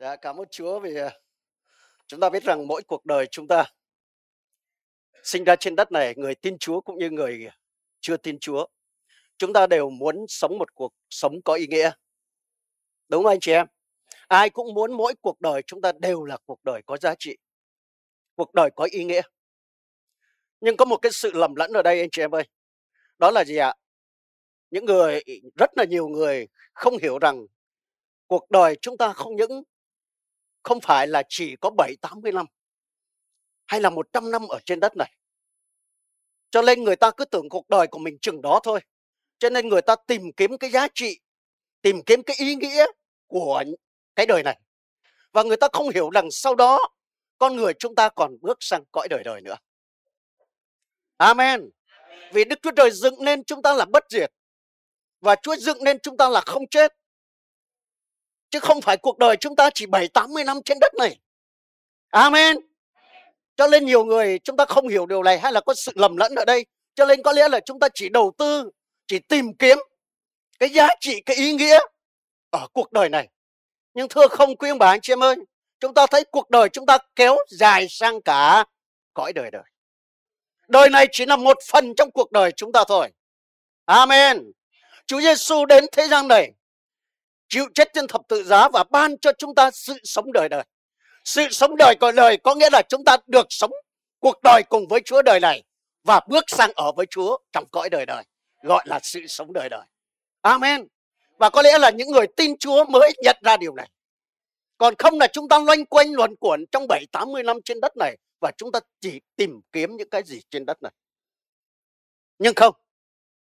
Dạ, cảm ơn Chúa vì ờ, chúng ta biết rằng mỗi cuộc đời chúng ta sinh ra trên đất này, người tin Chúa cũng như người chưa tin Chúa, chúng ta đều muốn sống một cuộc sống có ý nghĩa. Đúng không anh chị em? Ai cũng muốn mỗi cuộc đời chúng ta đều là cuộc đời có giá trị, cuộc đời có ý nghĩa. Nhưng có một cái sự lầm lẫn ở đây anh chị em ơi. Đó là gì ạ? Những người, rất là nhiều người không hiểu rằng cuộc đời chúng ta không những không phải là chỉ có 7 80 năm hay là 100 năm ở trên đất này. Cho nên người ta cứ tưởng cuộc đời của mình chừng đó thôi. Cho nên người ta tìm kiếm cái giá trị, tìm kiếm cái ý nghĩa của cái đời này. Và người ta không hiểu rằng sau đó con người chúng ta còn bước sang cõi đời đời nữa. Amen. Vì Đức Chúa Trời dựng nên chúng ta là bất diệt. Và Chúa dựng nên chúng ta là không chết. Chứ không phải cuộc đời chúng ta chỉ 7-80 năm trên đất này. Amen. Cho nên nhiều người chúng ta không hiểu điều này hay là có sự lầm lẫn ở đây. Cho nên có lẽ là chúng ta chỉ đầu tư, chỉ tìm kiếm cái giá trị, cái ý nghĩa ở cuộc đời này. Nhưng thưa không quý ông bà anh chị em ơi, chúng ta thấy cuộc đời chúng ta kéo dài sang cả cõi đời đời. Đời này chỉ là một phần trong cuộc đời chúng ta thôi. Amen. Chúa Giêsu đến thế gian này chịu chết trên thập tự giá và ban cho chúng ta sự sống đời đời. Sự sống đời cõi đời có nghĩa là chúng ta được sống cuộc đời cùng với Chúa đời này và bước sang ở với Chúa trong cõi đời đời, gọi là sự sống đời đời. Amen. Và có lẽ là những người tin Chúa mới nhận ra điều này. Còn không là chúng ta loanh quanh luẩn quẩn trong 7 80 năm trên đất này và chúng ta chỉ tìm kiếm những cái gì trên đất này. Nhưng không,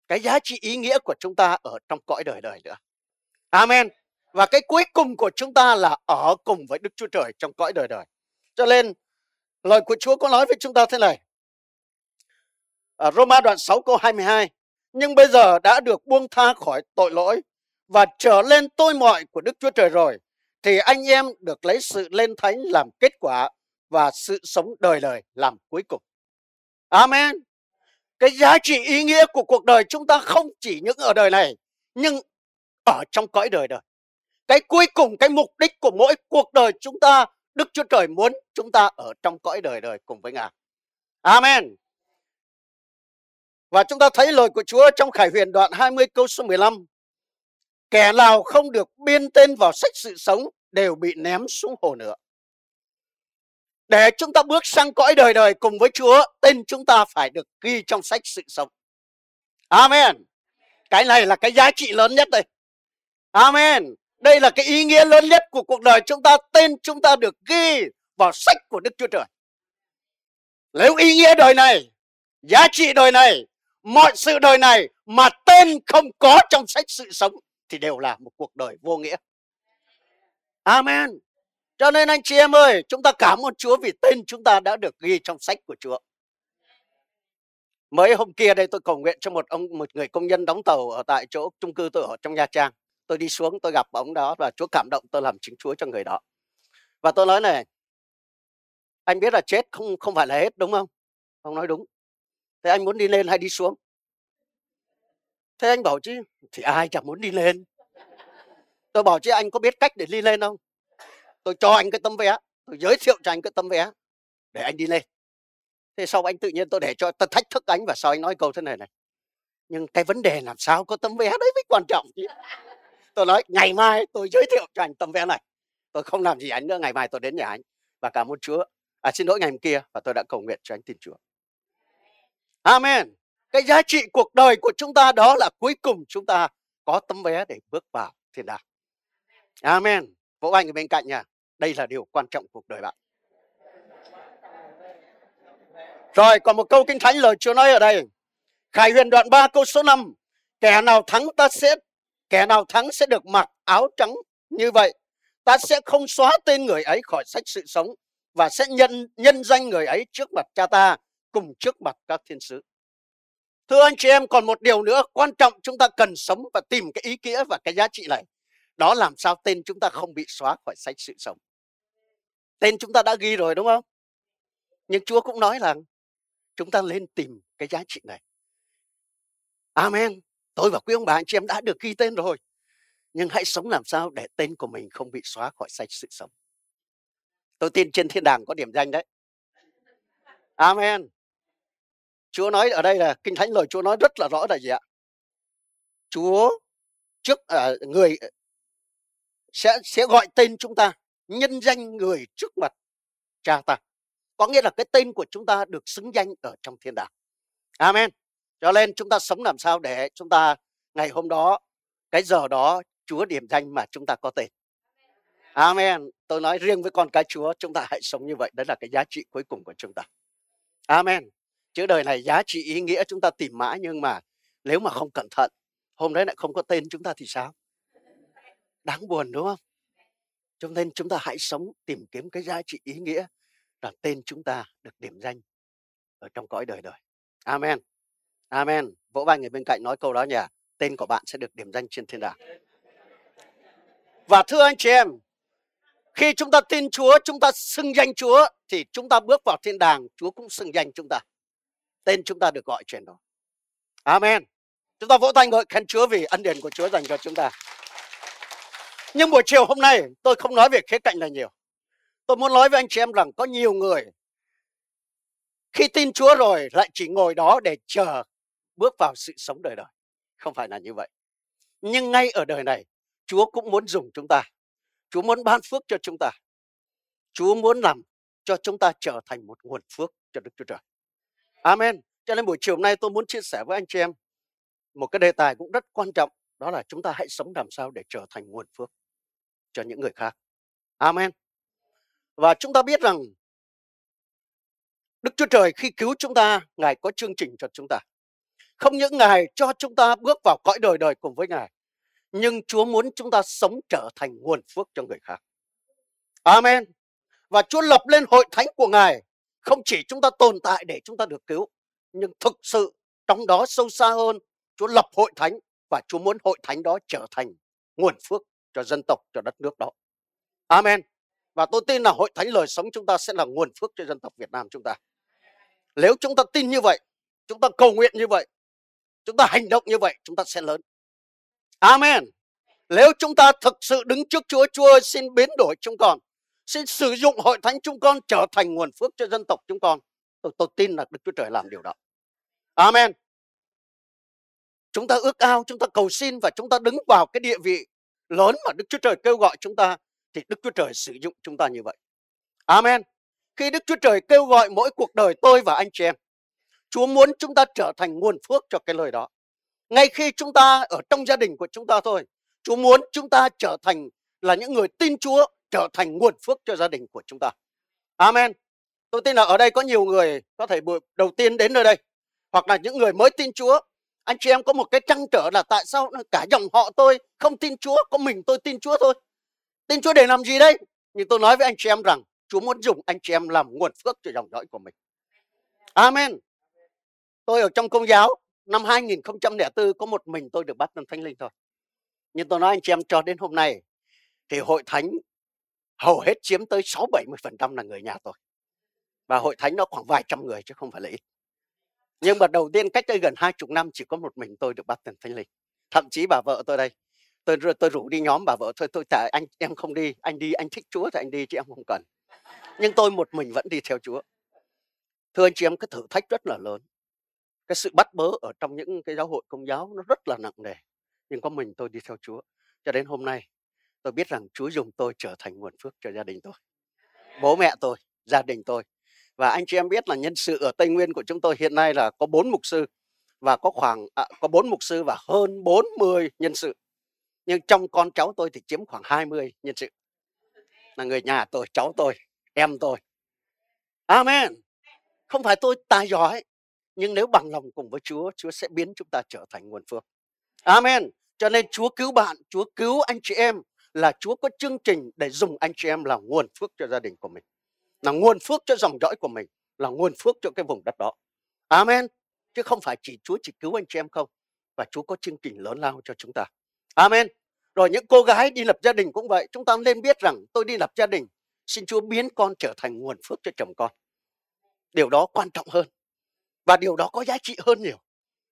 cái giá trị ý nghĩa của chúng ta ở trong cõi đời đời nữa. Amen. Và cái cuối cùng của chúng ta là ở cùng với Đức Chúa Trời trong cõi đời đời. Cho nên, lời của Chúa có nói với chúng ta thế này. Ở Roma đoạn 6 câu 22. Nhưng bây giờ đã được buông tha khỏi tội lỗi và trở lên tôi mọi của Đức Chúa Trời rồi, thì anh em được lấy sự lên thánh làm kết quả và sự sống đời đời làm cuối cùng. Amen. Cái giá trị ý nghĩa của cuộc đời chúng ta không chỉ những ở đời này, nhưng ở trong cõi đời đời. Cái cuối cùng, cái mục đích của mỗi cuộc đời chúng ta, Đức Chúa Trời muốn chúng ta ở trong cõi đời đời cùng với Ngài. Amen. Và chúng ta thấy lời của Chúa trong Khải Huyền đoạn 20 câu số 15. Kẻ nào không được biên tên vào sách sự sống đều bị ném xuống hồ nữa. Để chúng ta bước sang cõi đời đời cùng với Chúa, tên chúng ta phải được ghi trong sách sự sống. Amen. Cái này là cái giá trị lớn nhất đây. Amen. Đây là cái ý nghĩa lớn nhất của cuộc đời chúng ta. Tên chúng ta được ghi vào sách của Đức Chúa Trời. Nếu ý nghĩa đời này, giá trị đời này, mọi sự đời này mà tên không có trong sách sự sống thì đều là một cuộc đời vô nghĩa. Amen. Cho nên anh chị em ơi, chúng ta cảm ơn Chúa vì tên chúng ta đã được ghi trong sách của Chúa. Mới hôm kia đây tôi cầu nguyện cho một ông một người công nhân đóng tàu ở tại chỗ trung cư tôi ở trong Nha Trang tôi đi xuống, tôi gặp ông đó và Chúa cảm động tôi làm chứng Chúa cho người đó. Và tôi nói này, anh biết là chết không không phải là hết, đúng không? Ông nói đúng. Thế anh muốn đi lên hay đi xuống? Thế anh bảo chứ, thì ai chẳng muốn đi lên. Tôi bảo chứ, anh có biết cách để đi lên không? Tôi cho anh cái tấm vé, tôi giới thiệu cho anh cái tấm vé để anh đi lên. Thế sau anh tự nhiên tôi để cho, tôi thách thức anh và sau anh nói câu thế này này, nhưng cái vấn đề làm sao có tấm vé đấy mới quan trọng chứ? Tôi nói, ngày mai tôi giới thiệu cho anh tấm vé này. Tôi không làm gì anh nữa, ngày mai tôi đến nhà anh. Và cảm ơn chúa. À xin lỗi ngày hôm kia và tôi đã cầu nguyện cho anh tin chúa. Amen. Cái giá trị cuộc đời của chúng ta đó là cuối cùng chúng ta có tấm vé để bước vào thiên đàng. Amen. Vỗ anh ở bên cạnh nha. Đây là điều quan trọng cuộc đời bạn. Rồi, còn một câu kinh thánh lời Chúa nói ở đây. Khải huyền đoạn 3 câu số 5 Kẻ nào thắng ta sẽ Kẻ nào thắng sẽ được mặc áo trắng như vậy. Ta sẽ không xóa tên người ấy khỏi sách sự sống và sẽ nhân nhân danh người ấy trước mặt cha ta cùng trước mặt các thiên sứ. Thưa anh chị em, còn một điều nữa quan trọng chúng ta cần sống và tìm cái ý nghĩa và cái giá trị này. Đó làm sao tên chúng ta không bị xóa khỏi sách sự sống. Tên chúng ta đã ghi rồi đúng không? Nhưng Chúa cũng nói là chúng ta lên tìm cái giá trị này. Amen tôi và quý ông bà anh chị em đã được ghi tên rồi. Nhưng hãy sống làm sao để tên của mình không bị xóa khỏi sách sự sống. Tôi tin trên thiên đàng có điểm danh đấy. Amen. Chúa nói ở đây là kinh thánh lời chúa nói rất là rõ là gì ạ? Chúa trước à, người ờ, sẽ sẽ gọi tên chúng ta nhân danh người trước mặt cha ta. Có nghĩa là cái tên của chúng ta được xứng danh ở trong thiên đàng. Amen cho nên chúng ta sống làm sao để chúng ta ngày hôm đó, cái giờ đó chúa điểm danh mà chúng ta có tên. Amen. Tôi nói riêng với con cái chúa, chúng ta hãy sống như vậy. Đó là cái giá trị cuối cùng của chúng ta. Amen. Chứ đời này giá trị ý nghĩa chúng ta tìm mãi, nhưng mà nếu mà không cẩn thận, hôm đấy lại không có tên chúng ta thì sao? Đáng buồn, đúng không? Cho nên chúng ta hãy sống tìm kiếm cái giá trị ý nghĩa là tên chúng ta được điểm danh ở trong cõi đời đời. Amen amen. Vỗ vai người bên cạnh nói câu đó nhỉ? Tên của bạn sẽ được điểm danh trên thiên đàng. Và thưa anh chị em, khi chúng ta tin Chúa, chúng ta xưng danh Chúa, thì chúng ta bước vào thiên đàng, Chúa cũng xưng danh chúng ta. Tên chúng ta được gọi trên đó amen. Chúng ta vỗ tay ngợi khen Chúa vì ân điển của Chúa dành cho chúng ta. Nhưng buổi chiều hôm nay, tôi không nói về khía cạnh này nhiều. Tôi muốn nói với anh chị em rằng có nhiều người, khi tin Chúa rồi lại chỉ ngồi đó để chờ bước vào sự sống đời đời. Không phải là như vậy. Nhưng ngay ở đời này, Chúa cũng muốn dùng chúng ta. Chúa muốn ban phước cho chúng ta. Chúa muốn làm cho chúng ta trở thành một nguồn phước cho Đức Chúa Trời. Amen. Cho nên buổi chiều nay tôi muốn chia sẻ với anh chị em một cái đề tài cũng rất quan trọng. Đó là chúng ta hãy sống làm sao để trở thành nguồn phước cho những người khác. Amen. Và chúng ta biết rằng Đức Chúa Trời khi cứu chúng ta, Ngài có chương trình cho chúng ta. Không những Ngài cho chúng ta bước vào cõi đời đời cùng với Ngài, nhưng Chúa muốn chúng ta sống trở thành nguồn phước cho người khác. Amen. Và Chúa lập lên hội thánh của Ngài, không chỉ chúng ta tồn tại để chúng ta được cứu, nhưng thực sự trong đó sâu xa hơn, Chúa lập hội thánh và Chúa muốn hội thánh đó trở thành nguồn phước cho dân tộc, cho đất nước đó. Amen. Và tôi tin là hội thánh lời sống chúng ta sẽ là nguồn phước cho dân tộc Việt Nam chúng ta. Nếu chúng ta tin như vậy, chúng ta cầu nguyện như vậy, chúng ta hành động như vậy, chúng ta sẽ lớn. Amen. Nếu chúng ta thực sự đứng trước Chúa, Chúa ơi, xin biến đổi chúng con. Xin sử dụng hội thánh chúng con trở thành nguồn phước cho dân tộc chúng con. Tôi, tôi tin là Đức Chúa Trời làm điều đó. Amen. Chúng ta ước ao, chúng ta cầu xin và chúng ta đứng vào cái địa vị lớn mà Đức Chúa Trời kêu gọi chúng ta thì Đức Chúa Trời sử dụng chúng ta như vậy. Amen. Khi Đức Chúa Trời kêu gọi mỗi cuộc đời tôi và anh chị em, Chúa muốn chúng ta trở thành nguồn phước cho cái lời đó. Ngay khi chúng ta ở trong gia đình của chúng ta thôi, Chúa muốn chúng ta trở thành là những người tin Chúa, trở thành nguồn phước cho gia đình của chúng ta. Amen. Tôi tin là ở đây có nhiều người có thể buổi đầu tiên đến nơi đây, hoặc là những người mới tin Chúa, anh chị em có một cái trăn trở là tại sao cả dòng họ tôi không tin Chúa, có mình tôi tin Chúa thôi. Tin Chúa để làm gì đây? Nhưng tôi nói với anh chị em rằng Chúa muốn dùng anh chị em làm nguồn phước cho dòng dõi của mình. Amen. Tôi ở trong công giáo năm 2004 có một mình tôi được bắt lên thánh linh thôi. Nhưng tôi nói anh chị em cho đến hôm nay thì hội thánh hầu hết chiếm tới 6-70% là người nhà tôi. Và hội thánh nó khoảng vài trăm người chứ không phải là ít. Nhưng mà đầu tiên cách đây gần hai chục năm chỉ có một mình tôi được bắt tên thánh linh. Thậm chí bà vợ tôi đây, tôi tôi rủ đi nhóm bà vợ thôi tôi tại anh em không đi, anh đi anh thích Chúa thì anh đi chứ em không cần. Nhưng tôi một mình vẫn đi theo Chúa. Thưa anh chị em cái thử thách rất là lớn. Cái sự bắt bớ ở trong những cái giáo hội công giáo nó rất là nặng nề. Nhưng có mình tôi đi theo Chúa. Cho đến hôm nay tôi biết rằng Chúa dùng tôi trở thành nguồn phước cho gia đình tôi. Bố mẹ tôi, gia đình tôi và anh chị em biết là nhân sự ở Tây Nguyên của chúng tôi hiện nay là có bốn mục sư và có khoảng à, có bốn mục sư và hơn 40 nhân sự. Nhưng trong con cháu tôi thì chiếm khoảng 20 nhân sự. Là người nhà tôi, cháu tôi, em tôi. Amen. Không phải tôi tài giỏi, nhưng nếu bằng lòng cùng với Chúa, Chúa sẽ biến chúng ta trở thành nguồn phước. Amen. Cho nên Chúa cứu bạn, Chúa cứu anh chị em là Chúa có chương trình để dùng anh chị em là nguồn phước cho gia đình của mình là nguồn phước cho dòng dõi của mình là nguồn phước cho cái vùng đất đó. Amen. Chứ không phải chỉ Chúa chỉ cứu anh chị em không và Chúa có chương trình lớn lao cho chúng ta. Amen. Rồi những cô gái đi lập gia đình cũng vậy chúng ta nên biết rằng tôi đi lập gia đình xin Chúa biến con trở thành nguồn phước cho chồng con. Điều đó quan trọng hơn và điều đó có giá trị hơn nhiều.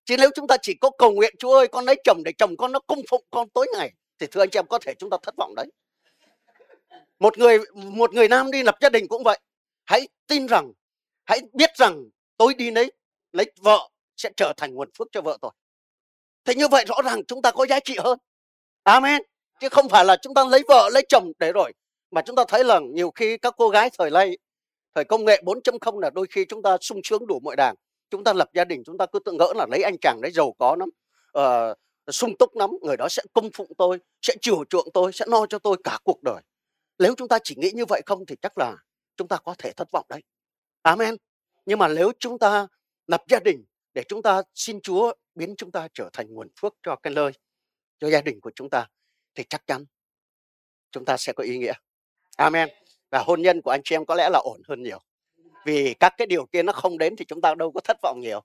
Chứ nếu chúng ta chỉ có cầu nguyện, Chúa ơi, con lấy chồng để chồng con nó cung phụng con tối ngày, thì thưa anh chị em, có thể chúng ta thất vọng đấy. Một người một người nam đi lập gia đình cũng vậy. Hãy tin rằng, hãy biết rằng tôi đi lấy lấy vợ sẽ trở thành nguồn phước cho vợ tôi. Thế như vậy rõ ràng chúng ta có giá trị hơn. Amen. Chứ không phải là chúng ta lấy vợ, lấy chồng để rồi, mà chúng ta thấy là nhiều khi các cô gái thời nay thời công nghệ 4.0 là đôi khi chúng ta sung sướng đủ mọi đàng chúng ta lập gia đình chúng ta cứ tự ngỡ là lấy anh chàng đấy giàu có lắm uh, sung túc lắm người đó sẽ công phụng tôi sẽ chiều chuộng tôi sẽ no cho tôi cả cuộc đời. Nếu chúng ta chỉ nghĩ như vậy không thì chắc là chúng ta có thể thất vọng đấy. Amen. Nhưng mà nếu chúng ta lập gia đình để chúng ta xin chúa biến chúng ta trở thành nguồn phước cho cái nơi cho gia đình của chúng ta thì chắc chắn chúng ta sẽ có ý nghĩa. Amen. Và hôn nhân của anh chị em có lẽ là ổn hơn nhiều vì các cái điều kia nó không đến thì chúng ta đâu có thất vọng nhiều.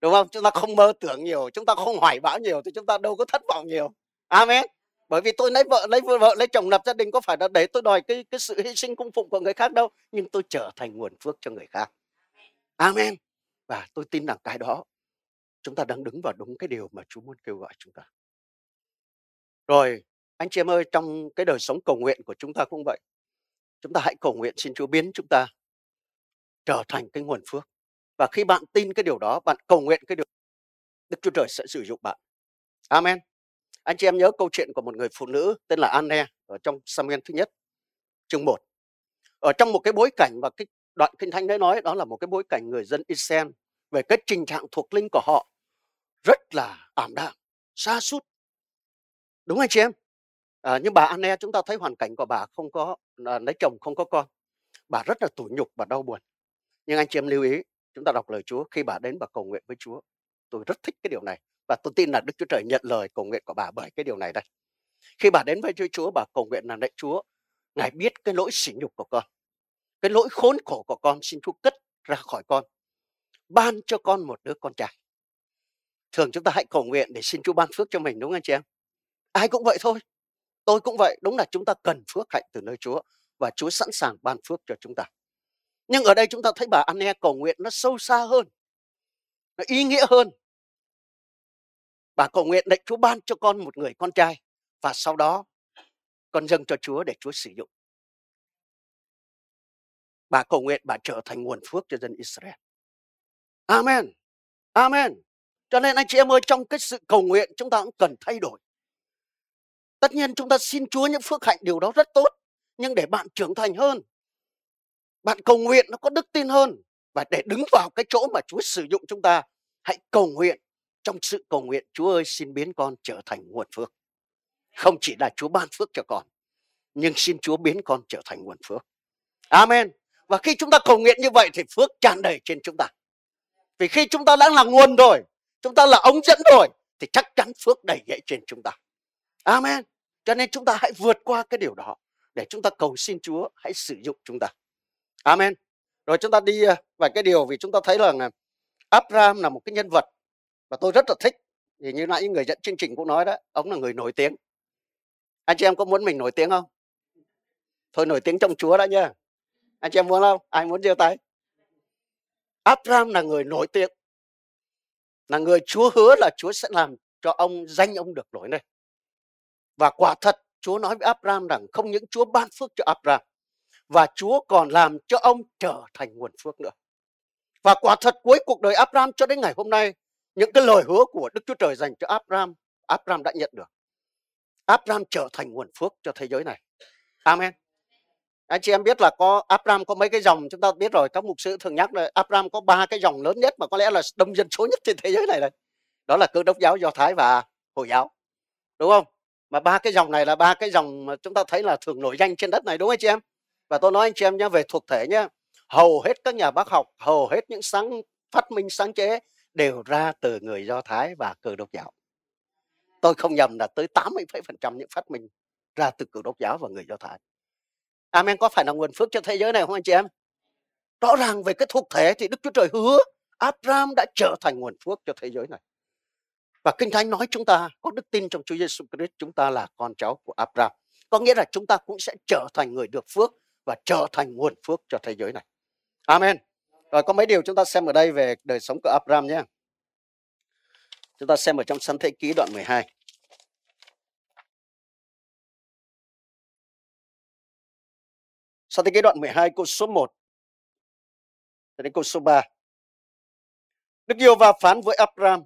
Đúng không? Chúng ta không mơ tưởng nhiều, chúng ta không hoài bão nhiều thì chúng ta đâu có thất vọng nhiều. Amen. Bởi vì tôi lấy vợ lấy vợ lấy chồng lập gia đình có phải là để tôi đòi cái cái sự hy sinh cung phụng của người khác đâu, nhưng tôi trở thành nguồn phước cho người khác. Amen. Và tôi tin rằng cái đó, chúng ta đang đứng vào đúng cái điều mà Chúa muốn kêu gọi chúng ta. Rồi, anh chị em ơi, trong cái đời sống cầu nguyện của chúng ta cũng vậy. Chúng ta hãy cầu nguyện xin Chúa biến chúng ta trở thành cái nguồn phước. Và khi bạn tin cái điều đó bạn cầu nguyện cái điều Đức Chúa Trời sẽ sử dụng bạn. Amen. Anh chị em nhớ câu chuyện của một người phụ nữ tên là Anne ở trong Samuel thứ nhất chương 1 ở trong một cái bối cảnh và cái đoạn kinh thánh đấy nói đó là một cái bối cảnh người dân Israel về cái tình trạng thuộc linh của họ rất là ảm đạm xa sút. Đúng anh chị em? À, nhưng bà Anne chúng ta thấy hoàn cảnh của bà không có à, lấy chồng không có con. Bà rất là tủi nhục và đau buồn nhưng anh chị em lưu ý, chúng ta đọc lời Chúa, khi bà đến bà cầu nguyện với Chúa. Tôi rất thích cái điều này và tôi tin là Đức Chúa Trời nhận lời cầu nguyện của bà bởi cái điều này đây. Khi bà đến với Chúa bà cầu nguyện là lạy Chúa, ngài biết cái lỗi sỉ nhục của con, cái lỗi khốn khổ của con, xin Chúa cất ra khỏi con, ban cho con một đứa con trai. Thường chúng ta hãy cầu nguyện để xin Chúa ban phước cho mình, đúng không anh chị em? Ai cũng vậy thôi, tôi cũng vậy, đúng là chúng ta cần phước hạnh từ nơi Chúa và Chúa sẵn sàng ban phước cho chúng ta nhưng ở đây chúng ta thấy bà Anne cầu nguyện nó sâu xa hơn, nó ý nghĩa hơn. Bà cầu nguyện để Chúa ban cho con một người con trai và sau đó con dâng cho Chúa để Chúa sử dụng. Bà cầu nguyện bà trở thành nguồn phước cho dân Israel. Amen. Amen. Cho nên anh chị em ơi, trong cái sự cầu nguyện chúng ta cũng cần thay đổi. Tất nhiên chúng ta xin Chúa những phước hạnh, điều đó rất tốt, nhưng để bạn trưởng thành hơn bạn cầu nguyện nó có đức tin hơn. Và để đứng vào cái chỗ mà Chúa sử dụng chúng ta, hãy cầu nguyện. Trong sự cầu nguyện, Chúa ơi, xin biến con trở thành nguồn phước. Không chỉ là Chúa ban phước cho con, nhưng xin Chúa biến con trở thành nguồn phước. Amen. Và khi chúng ta cầu nguyện như vậy thì phước tràn đầy trên chúng ta. Vì khi chúng ta đã là nguồn rồi, chúng ta là ống dẫn rồi, thì chắc chắn phước đầy dậy trên chúng ta. Amen. Cho nên chúng ta hãy vượt qua cái điều đó để chúng ta cầu xin Chúa hãy sử dụng chúng ta. Amen. Rồi chúng ta đi à, vài cái điều vì chúng ta thấy là Abraham là một cái nhân vật và tôi rất là thích. Thì như nãy người dẫn chương trình cũng nói đó, ông là người nổi tiếng. Anh chị em có muốn mình nổi tiếng không? Thôi nổi tiếng trong Chúa đã nha. Anh chị em muốn không? Ai muốn giơ tay? Abraham là người nổi tiếng. Là người Chúa hứa là Chúa sẽ làm cho ông danh ông được nổi lên. Và quả thật Chúa nói với Abraham rằng không những Chúa ban phước cho Abraham và Chúa còn làm cho ông trở thành nguồn phước nữa. Và quả thật cuối cuộc đời Abraham cho đến ngày hôm nay, những cái lời hứa của Đức Chúa Trời dành cho Abraham, Abraham đã nhận được. Abraham trở thành nguồn phước cho thế giới này. Amen. Anh chị em biết là có Abraham có mấy cái dòng chúng ta biết rồi các mục sư thường nhắc là Abraham có ba cái dòng lớn nhất mà có lẽ là đông dân số nhất trên thế giới này đây. Đó là cơ đốc giáo, do thái và hồi giáo. Đúng không? Mà ba cái dòng này là ba cái dòng mà chúng ta thấy là thường nổi danh trên đất này đúng không anh chị em? Và tôi nói anh chị em nhé về thuộc thể nhé hầu hết các nhà bác học hầu hết những sáng phát minh sáng chế đều ra từ người do thái và cơ đốc giáo. Tôi không nhầm là tới 80% những phát minh ra từ cơ đốc giáo và người do thái. Amen có phải là nguồn phước cho thế giới này không anh chị em? Rõ ràng về cái thuộc thể thì đức chúa trời hứa abraham đã trở thành nguồn phước cho thế giới này. Và Kinh Thánh nói chúng ta có đức tin trong Chúa Giêsu Christ, chúng ta là con cháu của Abraham. Có nghĩa là chúng ta cũng sẽ trở thành người được phước và trở thành nguồn phước cho thế giới này. Amen. Rồi có mấy điều chúng ta xem ở đây về đời sống của Abraham nhé. Chúng ta xem ở trong Sân Thế Ký đoạn 12. Sân Thế Ký đoạn 12 câu số 1 đến câu số 3. Đức Yêu Va phán với Abraham,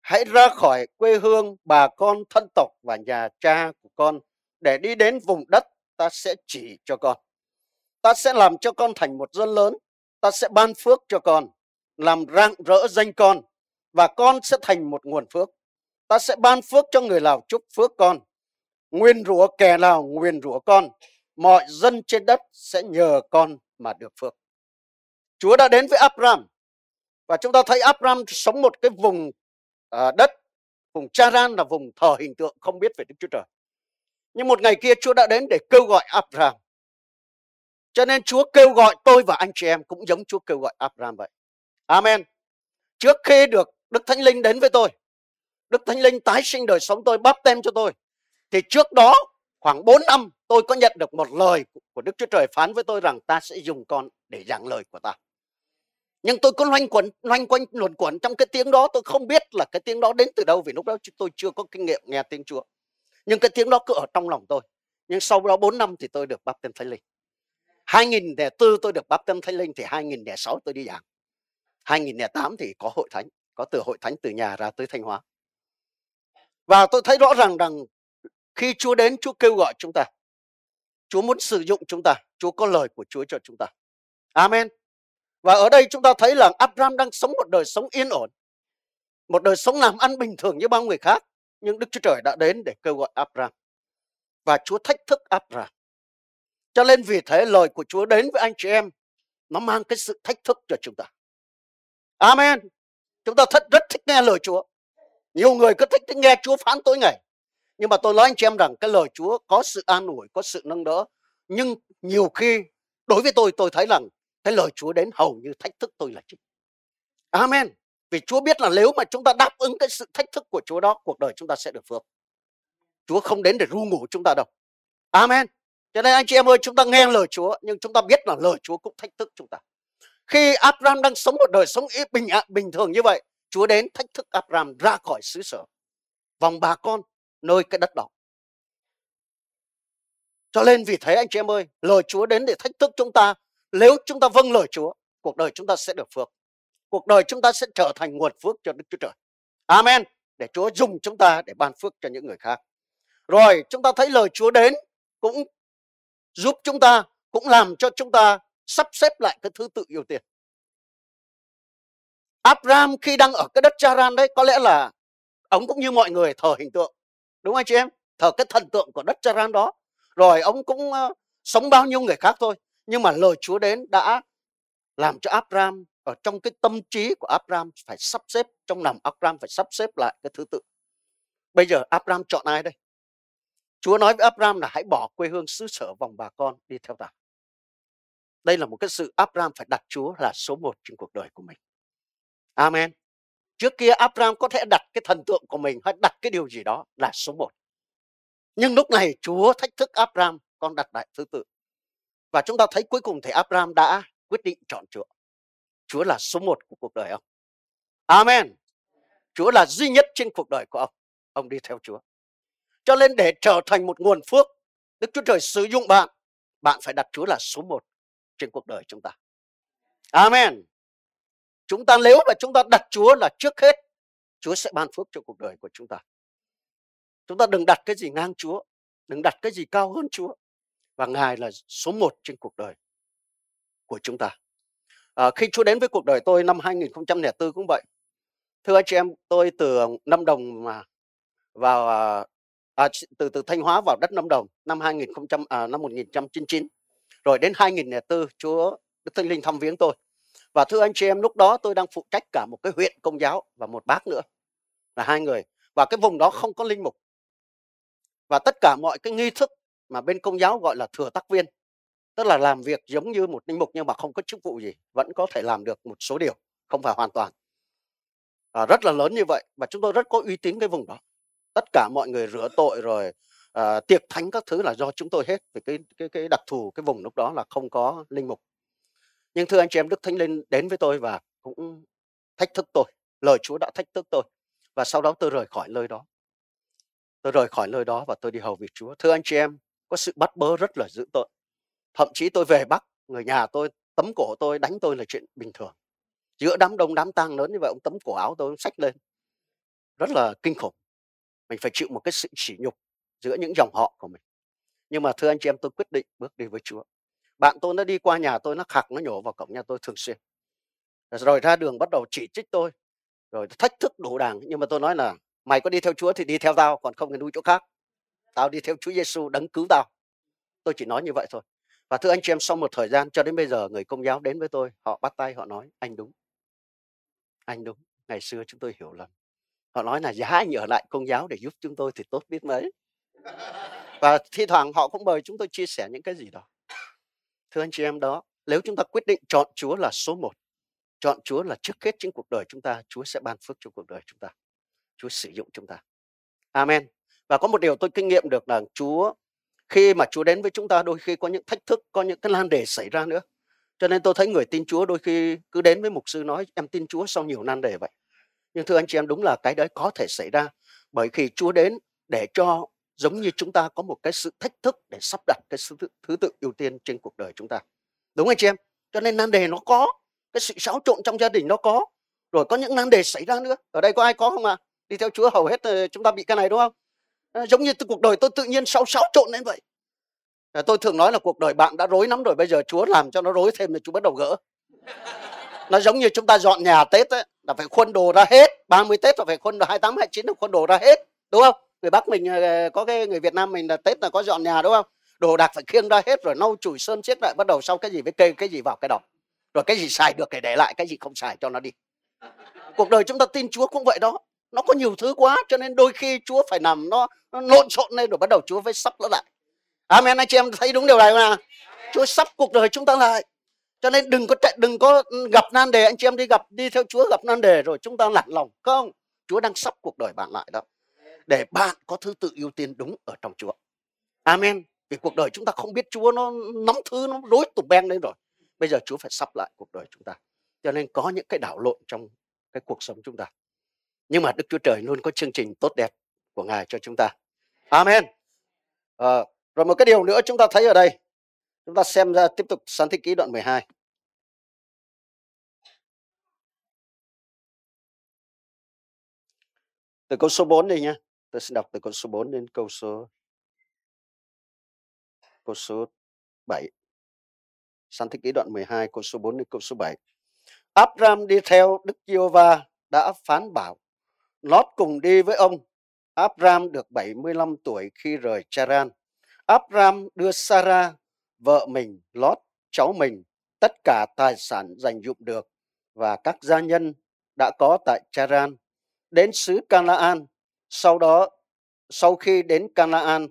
hãy ra khỏi quê hương bà con thân tộc và nhà cha của con để đi đến vùng đất ta sẽ chỉ cho con. Ta sẽ làm cho con thành một dân lớn, ta sẽ ban phước cho con, làm rạng rỡ danh con và con sẽ thành một nguồn phước. Ta sẽ ban phước cho người Lào chúc phước con. Nguyên rủa kẻ nào nguyên rủa con, mọi dân trên đất sẽ nhờ con mà được phước. Chúa đã đến với abram và chúng ta thấy abram sống một cái vùng à, đất vùng Charan là vùng thờ hình tượng không biết về Đức Chúa Trời. Nhưng một ngày kia Chúa đã đến để kêu gọi abram cho nên Chúa kêu gọi tôi và anh chị em cũng giống Chúa kêu gọi Abraham vậy. Amen. Trước khi được Đức Thánh Linh đến với tôi, Đức Thánh Linh tái sinh đời sống tôi, bắp tem cho tôi. Thì trước đó khoảng 4 năm tôi có nhận được một lời của Đức Chúa Trời phán với tôi rằng ta sẽ dùng con để giảng lời của ta. Nhưng tôi có loanh quẩn, loanh quanh luẩn quẩn trong cái tiếng đó tôi không biết là cái tiếng đó đến từ đâu vì lúc đó tôi chưa có kinh nghiệm nghe tiếng Chúa. Nhưng cái tiếng đó cứ ở trong lòng tôi. Nhưng sau đó 4 năm thì tôi được bắp tem Thánh Linh. 2004 tôi được báp tâm thánh linh thì 2006 tôi đi giảng. 2008 thì có hội thánh, có từ hội thánh từ nhà ra tới Thanh Hóa. Và tôi thấy rõ ràng rằng khi Chúa đến, Chúa kêu gọi chúng ta. Chúa muốn sử dụng chúng ta. Chúa có lời của Chúa cho chúng ta. Amen. Và ở đây chúng ta thấy là Abraham đang sống một đời sống yên ổn. Một đời sống làm ăn bình thường như bao người khác. Nhưng Đức Chúa Trời đã đến để kêu gọi Abraham. Và Chúa thách thức Abraham. Cho nên vì thế lời của Chúa đến với anh chị em nó mang cái sự thách thức cho chúng ta. Amen. Chúng ta thật rất thích nghe lời Chúa. Nhiều người cứ thích, thích nghe Chúa phán tối ngày. Nhưng mà tôi nói anh chị em rằng cái lời Chúa có sự an ủi, có sự nâng đỡ. Nhưng nhiều khi đối với tôi tôi thấy rằng cái lời Chúa đến hầu như thách thức tôi là chính. Amen. Vì Chúa biết là nếu mà chúng ta đáp ứng cái sự thách thức của Chúa đó, cuộc đời chúng ta sẽ được phước. Chúa không đến để ru ngủ chúng ta đâu. Amen. Cho nên anh chị em ơi, chúng ta nghe lời Chúa, nhưng chúng ta biết là lời Chúa cũng thách thức chúng ta. Khi Abraham đang sống một đời sống bình bình thường như vậy, Chúa đến thách thức Abraham ra khỏi xứ sở, vòng bà con, nơi cái đất đỏ Cho nên vì thế anh chị em ơi, lời Chúa đến để thách thức chúng ta. Nếu chúng ta vâng lời Chúa, cuộc đời chúng ta sẽ được phước. Cuộc đời chúng ta sẽ trở thành nguồn phước cho Đức Chúa Trời. Amen. Để Chúa dùng chúng ta để ban phước cho những người khác. Rồi chúng ta thấy lời Chúa đến cũng giúp chúng ta, cũng làm cho chúng ta sắp xếp lại cái thứ tự ưu tiên. Abraham khi đang ở cái đất Charan đấy có lẽ là ông cũng như mọi người thờ hình tượng đúng không anh chị em? Thờ cái thần tượng của đất Charan đó. Rồi ông cũng uh, sống bao nhiêu người khác thôi. Nhưng mà lời Chúa đến đã làm cho Abraham ở trong cái tâm trí của Abraham phải sắp xếp trong lòng Abraham phải sắp xếp lại cái thứ tự. Bây giờ Abraham chọn ai đây? Chúa nói với Abraham là hãy bỏ quê hương xứ sở vòng bà con đi theo ta đây là một cái sự Abraham phải đặt Chúa là số một trên cuộc đời của mình Amen Trước kia Abraham có thể đặt cái thần tượng của mình hay đặt cái điều gì đó là số một. Nhưng lúc này Chúa thách thức Abraham con đặt lại thứ tự. Và chúng ta thấy cuối cùng thì Abraham đã quyết định chọn Chúa. Chúa là số một của cuộc đời ông. Amen. Chúa là duy nhất trên cuộc đời của ông. Ông đi theo Chúa. Cho nên để trở thành một nguồn phước, Đức Chúa Trời sử dụng bạn, bạn phải đặt Chúa là số một trên cuộc đời chúng ta. Amen. Chúng ta nếu mà chúng ta đặt Chúa là trước hết, Chúa sẽ ban phước cho cuộc đời của chúng ta. Chúng ta đừng đặt cái gì ngang Chúa, đừng đặt cái gì cao hơn Chúa. Và Ngài là số một trên cuộc đời của chúng ta. À, khi Chúa đến với cuộc đời tôi năm 2004 cũng vậy. Thưa anh chị em, tôi từ năm Đồng mà vào à, à từ từ Thanh Hóa vào đất Lâm Đồng năm 2000 à, năm 1999. Rồi đến 2004 Chúa Đức Thánh Linh thăm viếng tôi. Và thưa anh chị em, lúc đó tôi đang phụ trách cả một cái huyện công giáo và một bác nữa là hai người. Và cái vùng đó không có linh mục. Và tất cả mọi cái nghi thức mà bên công giáo gọi là thừa tác viên. Tức là làm việc giống như một linh mục nhưng mà không có chức vụ gì. Vẫn có thể làm được một số điều, không phải hoàn toàn. À, rất là lớn như vậy. Và chúng tôi rất có uy tín cái vùng đó. Tất cả mọi người rửa tội rồi à, tiệc thánh các thứ là do chúng tôi hết. Vì cái, cái, cái đặc thù cái vùng lúc đó là không có linh mục nhưng thưa anh chị em Đức Thánh Linh đến với tôi và cũng thách thức tôi. Lời Chúa đã thách thức tôi. Và sau đó tôi rời khỏi nơi đó. Tôi rời khỏi nơi đó và tôi đi hầu việc Chúa. Thưa anh chị em, có sự bắt bớ rất là dữ tợn. thậm chí tôi về Bắc người nhà tôi tấm cổ tôi đánh tôi là chuyện bình thường giữa đám đông đám tang lớn như vậy ông tấm cổ áo tôi ông xách lên rất là kinh khủng mình phải chịu một cái sự chỉ nhục giữa những dòng họ của mình. Nhưng mà thưa anh chị em, tôi quyết định bước đi với Chúa. Bạn tôi nó đi qua nhà tôi, nó khạc, nó nhổ vào cổng nhà tôi thường xuyên. Rồi ra đường bắt đầu chỉ trích tôi, rồi thách thức đủ đàng. Nhưng mà tôi nói là, mày có đi theo Chúa thì đi theo tao, còn không thì nuôi chỗ khác. Tao đi theo Chúa Giêsu đấng cứu tao. Tôi chỉ nói như vậy thôi. Và thưa anh chị em, sau một thời gian cho đến bây giờ, người công giáo đến với tôi, họ bắt tay, họ nói, anh đúng. Anh đúng. Ngày xưa chúng tôi hiểu lầm họ nói là, giá anh ở lại, công giáo để giúp chúng tôi thì tốt biết mấy. Và thi thoảng họ cũng mời chúng tôi chia sẻ những cái gì đó. Thưa anh chị em đó, nếu chúng ta quyết định chọn Chúa là số một, chọn Chúa là trước hết trên cuộc đời chúng ta, Chúa sẽ ban phước cho cuộc đời chúng ta. Chúa sử dụng chúng ta. Amen. Và có một điều tôi kinh nghiệm được là Chúa, khi mà Chúa đến với chúng ta, đôi khi có những thách thức, có những cái lan đề xảy ra nữa. Cho nên tôi thấy người tin Chúa đôi khi cứ đến với mục sư nói, em tin Chúa sau nhiều nan đề vậy? Nhưng thưa anh chị em đúng là cái đấy có thể xảy ra. Bởi khi Chúa đến để cho giống như chúng ta có một cái sự thách thức để sắp đặt cái thứ, thứ tự ưu tiên trên cuộc đời chúng ta. Đúng anh chị em? Cho nên nan đề nó có cái sự xáo trộn trong gia đình nó có. Rồi có những nan đề xảy ra nữa. Ở đây có ai có không ạ? À? đi theo Chúa hầu hết ờ, chúng ta bị cái này đúng không? À, giống như cuộc đời tôi tự nhiên xáo xáo trộn lên vậy. À, tôi thường nói là cuộc đời bạn đã rối lắm rồi bây giờ Chúa làm cho nó rối thêm thì Chúa bắt đầu gỡ. Nó giống như chúng ta dọn nhà Tết ấy, là phải khuân đồ ra hết. 30 Tết là phải khuân đồ 28 29 là khuân đồ ra hết đúng không? Người Bắc mình ờ, có cái người Việt Nam mình là Tết là có dọn nhà đúng không? Đồ đạc phải khiêng ra hết rồi nâu chùi sơn chiếc lại bắt đầu sau cái gì với cây cái gì vào cái đó rồi cái gì xài được thì để lại cái gì không xài cho nó đi. Cuộc đời chúng ta tin Chúa cũng vậy đó. Nó có nhiều thứ quá cho nên đôi khi Chúa phải nằm nó, nó lộn xộn lên rồi bắt đầu Chúa phải sắp nó lại. Amen anh chị em thấy đúng điều này không nào? Chúa sắp cuộc đời chúng ta lại cho nên đừng có chạy, đừng có gặp nan đề. Anh chị em đi gặp đi theo Chúa gặp nan đề rồi chúng ta lặn lòng không? Chúa đang sắp cuộc đời bạn lại đó. Để bạn có thứ tự ưu tiên đúng ở trong Chúa. Amen. Vì cuộc đời chúng ta không biết Chúa nó nắm thứ nó rối tùm beng lên rồi. Bây giờ Chúa phải sắp lại cuộc đời chúng ta. Cho nên có những cái đảo lộn trong cái cuộc sống chúng ta. Nhưng mà Đức Chúa Trời luôn có chương trình tốt đẹp của Ngài cho chúng ta. Amen. À, rồi một cái điều nữa chúng ta thấy ở đây chúng ta xem ra tiếp tục sáng thế ký đoạn 12 từ câu số 4 đi nhé tôi sẽ đọc từ câu số 4 đến câu số câu số 7 sáng thế ký đoạn 12 câu số 4 đến câu số 7 Abram đi theo Đức Giê-hô-va đã phán bảo, Lót cùng đi với ông. Abram được 75 tuổi khi rời Charan. Abram đưa Sarah vợ mình Lót cháu mình tất cả tài sản giành dụng được và các gia nhân đã có tại Charan đến xứ Canaan. Sau đó, sau khi đến Canaan,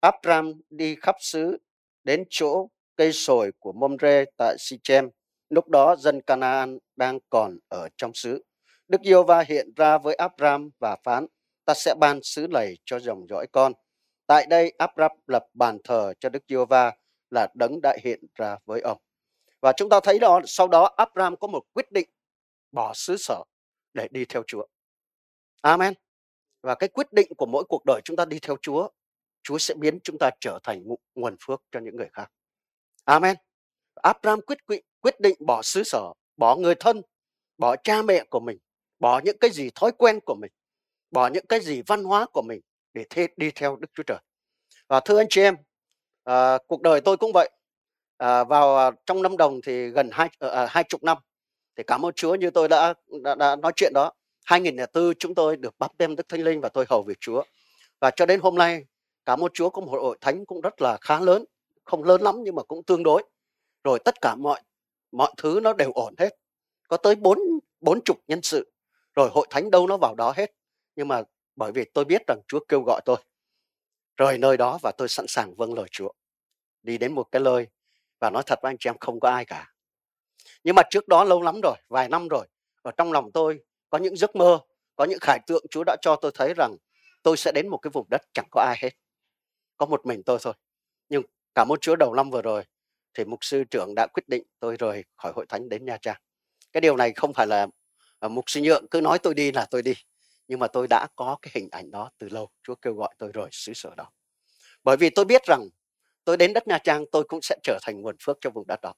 Abram đi khắp xứ đến chỗ cây sồi của Momre tại Sichem. Lúc đó dân Canaan đang còn ở trong xứ. Đức giê va hiện ra với Abram và phán, ta sẽ ban xứ lầy cho dòng dõi con. Tại đây Abram lập bàn thờ cho Đức giê va là đấng đã hiện ra với ông. Và chúng ta thấy đó sau đó Abram có một quyết định bỏ xứ sở để đi theo Chúa. Amen. Và cái quyết định của mỗi cuộc đời chúng ta đi theo Chúa, Chúa sẽ biến chúng ta trở thành nguồn phước cho những người khác. Amen. Abraham quyết quyết định bỏ xứ sở, bỏ người thân, bỏ cha mẹ của mình, bỏ những cái gì thói quen của mình, bỏ những cái gì văn hóa của mình để thế, đi theo Đức Chúa Trời. Và thưa anh chị em, à, cuộc đời tôi cũng vậy. À, vào ờ, trong năm đồng thì gần hai à, hai chục năm thì cảm ơn Chúa như tôi đã, đã, đã nói chuyện đó 2004 chúng tôi được bắp tem Đức Thánh Linh và tôi hầu việc Chúa. Và cho đến hôm nay, cảm ơn Chúa có một hội thánh cũng rất là khá lớn, không lớn lắm nhưng mà cũng tương đối. Rồi tất cả mọi mọi thứ nó đều ổn hết. Có tới bốn bốn chục nhân sự. Rồi hội thánh đâu nó vào đó hết. Nhưng mà bởi vì tôi biết rằng Chúa kêu gọi tôi. Rời nơi đó và tôi sẵn sàng vâng lời Chúa. Đi đến một cái nơi và nói thật với anh chị em không có ai cả. Nhưng mà trước đó lâu lắm rồi, vài năm rồi, ở trong lòng tôi có những giấc mơ, có những khải tượng Chúa đã cho tôi thấy rằng tôi sẽ đến một cái vùng đất chẳng có ai hết. Có một mình tôi thôi. Nhưng cảm ơn Chúa đầu năm vừa rồi thì mục sư trưởng đã quyết định tôi rời khỏi hội thánh đến Nha Trang. Cái điều này không phải là à, mục sư nhượng cứ nói tôi đi là tôi đi. Nhưng mà tôi đã có cái hình ảnh đó từ lâu. Chúa kêu gọi tôi rồi, xứ sở đó. Bởi vì tôi biết rằng tôi đến đất Nha Trang tôi cũng sẽ trở thành nguồn phước cho vùng đất đó.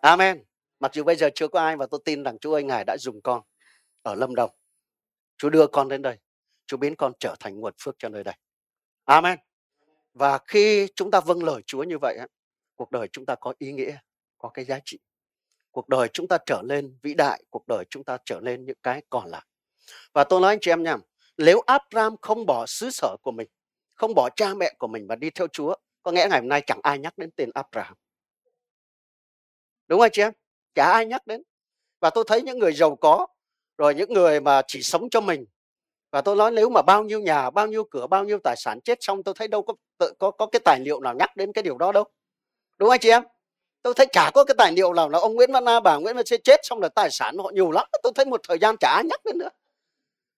Amen. Mặc dù bây giờ chưa có ai và tôi tin rằng Chúa ơi Ngài đã dùng con ở Lâm Đồng. Chúa đưa con đến đây. Chúa biến con trở thành nguồn phước cho nơi đây. Amen. Và khi chúng ta vâng lời Chúa như vậy, cuộc đời chúng ta có ý nghĩa, có cái giá trị. Cuộc đời chúng ta trở lên vĩ đại, cuộc đời chúng ta trở lên những cái còn lại. Và tôi nói anh chị em nha, nếu Abraham không bỏ xứ sở của mình, không bỏ cha mẹ của mình và đi theo Chúa, có nghĩa ngày hôm nay chẳng ai nhắc đến tên Abraham. Đúng không chị em? Chả ai nhắc đến. Và tôi thấy những người giàu có, rồi những người mà chỉ sống cho mình. Và tôi nói nếu mà bao nhiêu nhà, bao nhiêu cửa, bao nhiêu tài sản chết xong tôi thấy đâu có có có cái tài liệu nào nhắc đến cái điều đó đâu. Đúng không chị em? Tôi thấy chả có cái tài liệu nào là ông Nguyễn Văn A, bà Nguyễn Văn C chết xong là tài sản họ nhiều lắm. Tôi thấy một thời gian chả ai nhắc đến nữa.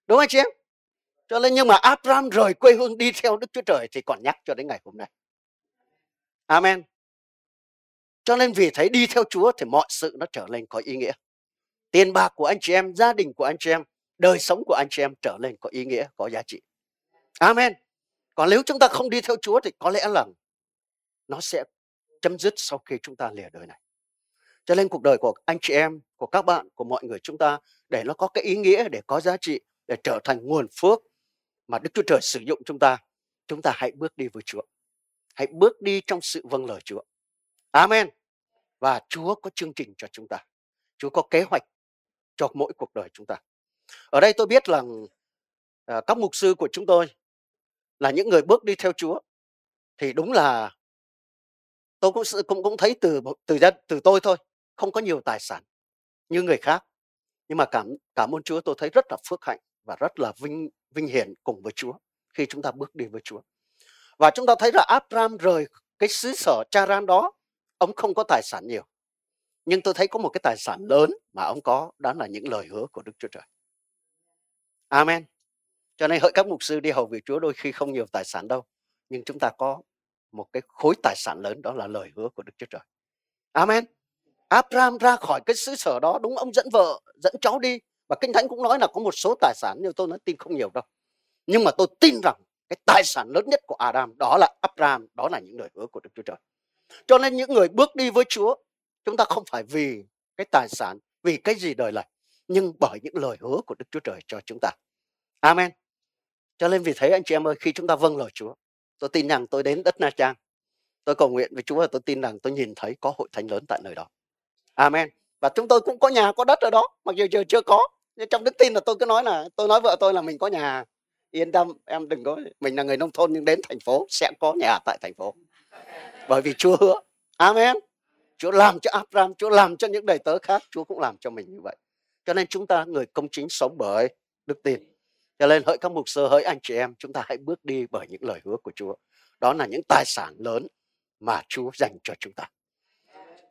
Đúng anh chị em? Cho nên nhưng mà Abraham rời quê hương đi theo Đức Chúa Trời thì còn nhắc cho đến ngày hôm nay. Amen. Cho nên vì thấy đi theo Chúa thì mọi sự nó trở nên có ý nghĩa. Tiền bạc của anh chị em, gia đình của anh chị em, đời sống của anh chị em trở nên có ý nghĩa, có giá trị. Amen. Còn nếu chúng ta không đi theo Chúa thì có lẽ là nó sẽ chấm dứt sau khi chúng ta lìa đời này. Cho nên cuộc đời của anh chị em, của các bạn, của mọi người chúng ta để nó có cái ý nghĩa, để có giá trị, để trở thành nguồn phước mà Đức Chúa Trời sử dụng chúng ta, chúng ta hãy bước đi với Chúa. Hãy bước đi trong sự vâng lời Chúa. Amen. Và Chúa có chương trình cho chúng ta. Chúa có kế hoạch cho mỗi cuộc đời chúng ta. Ở đây tôi biết là à, các mục sư của chúng tôi là những người bước đi theo Chúa thì đúng là tôi cũng cũng cũng thấy từ từ dân từ tôi thôi không có nhiều tài sản như người khác nhưng mà cảm cảm ơn Chúa tôi thấy rất là phước hạnh và rất là vinh vinh hiển cùng với Chúa khi chúng ta bước đi với Chúa. Và chúng ta thấy là Abraham rời cái xứ sở Charan đó, ông không có tài sản nhiều. Nhưng tôi thấy có một cái tài sản lớn mà ông có, đó là những lời hứa của Đức Chúa Trời. Amen. Cho nên hỡi các mục sư đi hầu việc Chúa đôi khi không nhiều tài sản đâu, nhưng chúng ta có một cái khối tài sản lớn, đó là lời hứa của Đức Chúa Trời. Amen. Abraham ra khỏi cái xứ sở đó, đúng, ông dẫn vợ, dẫn cháu đi và kinh thánh cũng nói là có một số tài sản nhưng tôi nói tin không nhiều đâu. Nhưng mà tôi tin rằng cái tài sản lớn nhất của Adam đó là Abraham, đó là những lời hứa của Đức Chúa Trời. Cho nên những người bước đi với Chúa, chúng ta không phải vì cái tài sản, vì cái gì đời này, nhưng bởi những lời hứa của Đức Chúa Trời cho chúng ta. Amen. Cho nên vì thế anh chị em ơi, khi chúng ta vâng lời Chúa, tôi tin rằng tôi đến đất Na Trang, tôi cầu nguyện với Chúa và tôi tin rằng tôi nhìn thấy có hội thánh lớn tại nơi đó. Amen và chúng tôi cũng có nhà, có đất ở đó, mặc dù chưa chưa có. Nhưng trong đức tin là tôi cứ nói là, tôi nói vợ tôi là mình có nhà. Yên tâm, em đừng có, mình là người nông thôn nhưng đến thành phố sẽ có nhà tại thành phố. Bởi vì Chúa hứa. Amen. Chúa làm cho Abraham, Chúa làm cho những đầy tớ khác, Chúa cũng làm cho mình như vậy. Cho nên chúng ta, người công chính sống bởi đức tin. Cho nên hỡi các mục sư, hỡi anh chị em, chúng ta hãy bước đi bởi những lời hứa của Chúa. Đó là những tài sản lớn mà Chúa dành cho chúng ta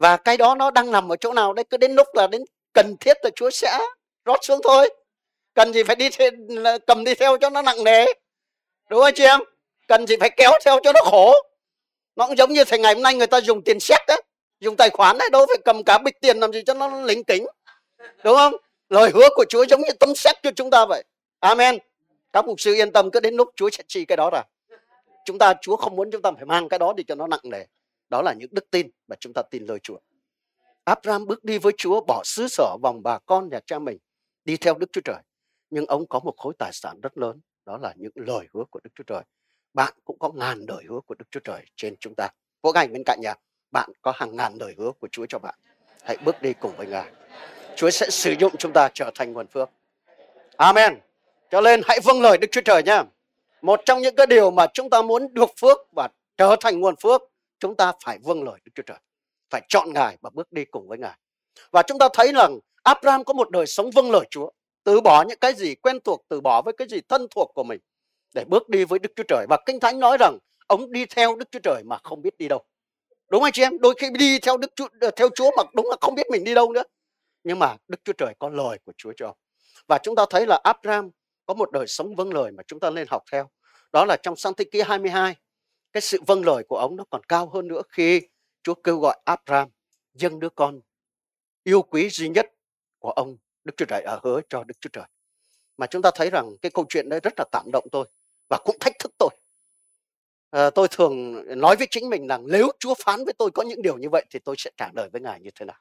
và cái đó nó đang nằm ở chỗ nào đấy cứ đến lúc là đến cần thiết là Chúa sẽ rót xuống thôi. Cần gì phải đi theo, cầm đi theo cho nó nặng nề. Đúng không chị em? Cần gì phải kéo theo cho nó khổ. Nó cũng giống như thầy ngày hôm nay người ta dùng tiền xét đấy dùng tài khoản đấy đâu phải cầm cả bịch tiền làm gì cho nó lính kính đúng không? Lời hứa của Chúa giống như tấm xét cho chúng ta vậy. Amen. Các mục sư yên tâm cứ đến lúc Chúa sẽ chi cái đó ra. Chúng ta Chúa không muốn chúng ta phải mang cái đó đi cho nó nặng nề đó là những đức tin mà chúng ta tin lời Chúa. Abraham bước đi với Chúa, bỏ xứ sở vòng bà con nhà cha mình, đi theo Đức Chúa Trời. Nhưng ông có một khối tài sản rất lớn, đó là những lời hứa của Đức Chúa Trời. Bạn cũng có ngàn lời hứa của Đức Chúa Trời trên chúng ta. Vỗ ngành bên cạnh nhà, bạn có hàng ngàn lời hứa của Chúa cho bạn. Hãy bước đi cùng với Ngài. Chúa sẽ sử dụng chúng ta trở thành nguồn phước. Amen. Cho nên hãy vâng lời Đức Chúa Trời nha một trong những cái điều mà chúng ta muốn được phước và trở thành nguồn phước chúng ta phải vâng lời Đức Chúa Trời, phải chọn Ngài và bước đi cùng với Ngài. Và chúng ta thấy rằng Abraham có một đời sống vâng lời Chúa, từ bỏ những cái gì quen thuộc, từ bỏ với cái gì thân thuộc của mình để bước đi với Đức Chúa Trời. Và Kinh Thánh nói rằng ông đi theo Đức Chúa Trời mà không biết đi đâu. Đúng không anh chị em? Đôi khi đi theo Đức Chúa ờ, theo Chúa mà đúng là không biết mình đi đâu nữa. Nhưng mà Đức Chúa Trời có lời của Chúa cho và chúng ta thấy là Abraham có một đời sống vâng lời mà chúng ta nên học theo. Đó là trong Sáng thế ký 22 cái sự vâng lời của ông nó còn cao hơn nữa khi Chúa kêu gọi Abraham dâng đứa con yêu quý duy nhất của ông Đức Chúa Trời ở hứa cho Đức Chúa Trời. Mà chúng ta thấy rằng cái câu chuyện đấy rất là cảm động tôi và cũng thách thức tôi. à, tôi thường nói với chính mình rằng nếu Chúa phán với tôi có những điều như vậy thì tôi sẽ trả lời với Ngài như thế nào.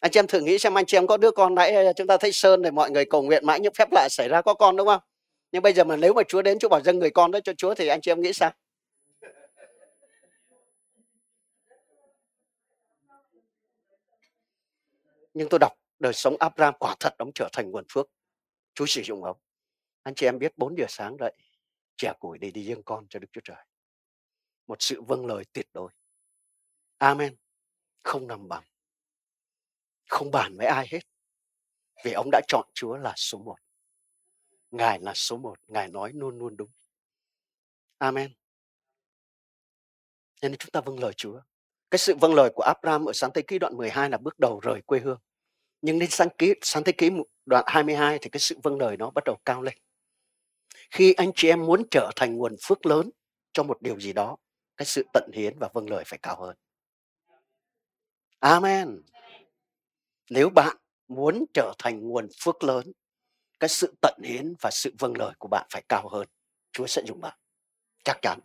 Anh chị em thử nghĩ xem anh chị em có đứa con nãy ờ, chúng ta thấy Sơn này mọi người cầu nguyện mãi những phép lạ xảy ra có con đúng không? Nhưng bây giờ mà nếu mà Chúa đến Chúa bảo dâng người con đó cho Chúa thì anh chị em nghĩ sao? Nhưng tôi đọc đời sống Abraham quả thật ông trở thành nguồn phước. Chúa sử dụng ông. Anh chị em biết 4 giờ sáng dậy, trẻ củi để đi dâng con cho Đức Chúa Trời. Một sự vâng lời tuyệt đối. Amen. Không nằm bằng. Không bàn với ai hết. Vì ông đã chọn Chúa là số một. Ngài là số một. Ngài nói luôn luôn đúng. Amen. Nên chúng ta vâng lời Chúa. Cái sự vâng lời của Abraham ở sáng thế ký đoạn 12 là bước đầu rời quê hương. Nhưng đến sáng, ký, sáng thế ký đoạn 22 thì cái sự vâng lời nó bắt đầu cao lên. Khi anh chị em muốn trở thành nguồn phước lớn cho một điều gì đó, cái sự tận hiến và vâng lời phải cao hơn. Amen. Nếu bạn muốn trở thành nguồn phước lớn, cái sự tận hiến và sự vâng lời của bạn phải cao hơn. Chúa sẽ dùng bạn. Chắc chắn.